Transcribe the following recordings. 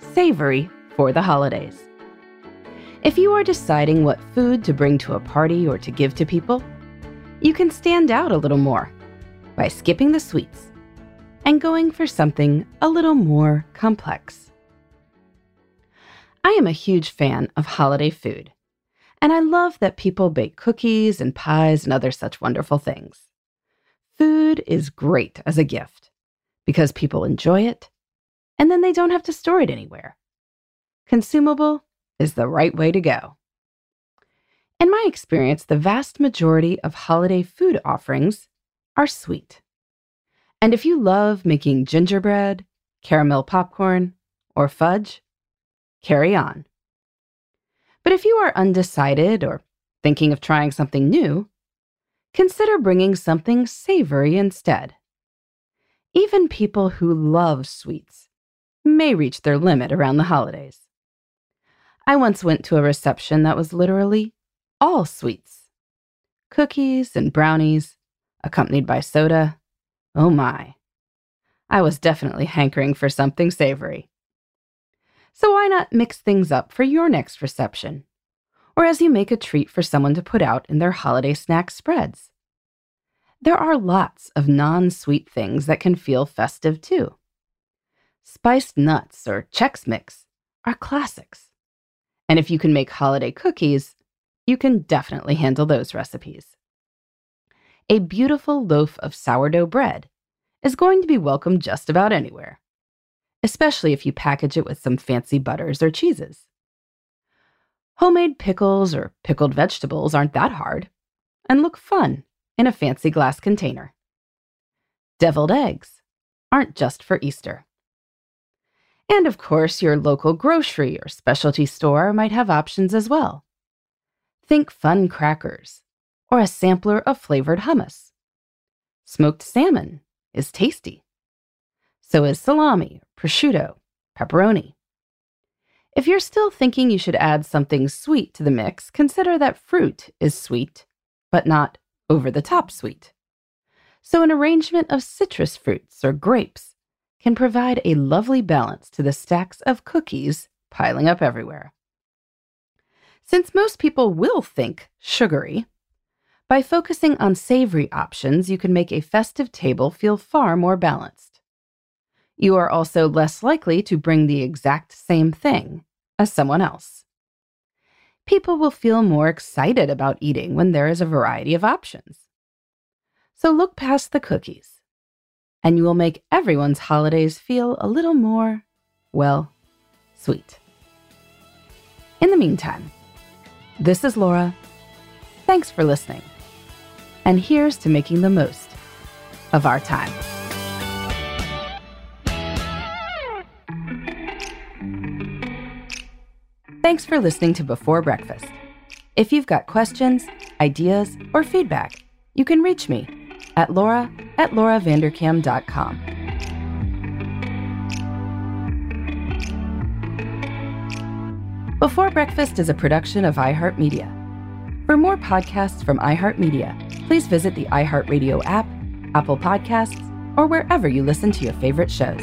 savory for the holidays. If you are deciding what food to bring to a party or to give to people, you can stand out a little more by skipping the sweets and going for something a little more complex. I am a huge fan of holiday food, and I love that people bake cookies and pies and other such wonderful things. Food is great as a gift because people enjoy it and then they don't have to store it anywhere. Consumable is the right way to go. In my experience, the vast majority of holiday food offerings are sweet. And if you love making gingerbread, caramel popcorn, or fudge, carry on. But if you are undecided or thinking of trying something new, consider bringing something savory instead. Even people who love sweets may reach their limit around the holidays. I once went to a reception that was literally all sweets cookies and brownies, accompanied by soda. Oh my. I was definitely hankering for something savory. So why not mix things up for your next reception? Or as you make a treat for someone to put out in their holiday snack spreads? There are lots of non sweet things that can feel festive too. Spiced nuts or Chex Mix are classics. And if you can make holiday cookies, you can definitely handle those recipes. A beautiful loaf of sourdough bread is going to be welcome just about anywhere, especially if you package it with some fancy butters or cheeses. Homemade pickles or pickled vegetables aren't that hard and look fun in a fancy glass container. Deviled eggs aren't just for Easter. And of course, your local grocery or specialty store might have options as well. Think fun crackers or a sampler of flavored hummus. Smoked salmon is tasty. So is salami, prosciutto, pepperoni. If you're still thinking you should add something sweet to the mix, consider that fruit is sweet, but not over the top sweet. So, an arrangement of citrus fruits or grapes can provide a lovely balance to the stacks of cookies piling up everywhere. Since most people will think sugary, by focusing on savory options, you can make a festive table feel far more balanced. You are also less likely to bring the exact same thing as someone else. People will feel more excited about eating when there is a variety of options. So look past the cookies and you will make everyone's holidays feel a little more, well, sweet. In the meantime, this is Laura. Thanks for listening. And here's to making the most of our time. Thanks for listening to Before Breakfast. If you've got questions, ideas, or feedback, you can reach me at laura at lauravanderkam.com. Before Breakfast is a production of iHeartMedia. For more podcasts from iHeartMedia, please visit the iHeartRadio app, Apple Podcasts, or wherever you listen to your favorite shows.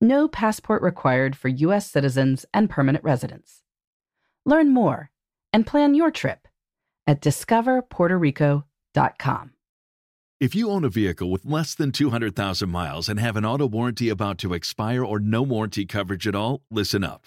No passport required for U.S. citizens and permanent residents. Learn more and plan your trip at discoverpuertorico.com. If you own a vehicle with less than 200,000 miles and have an auto warranty about to expire or no warranty coverage at all, listen up.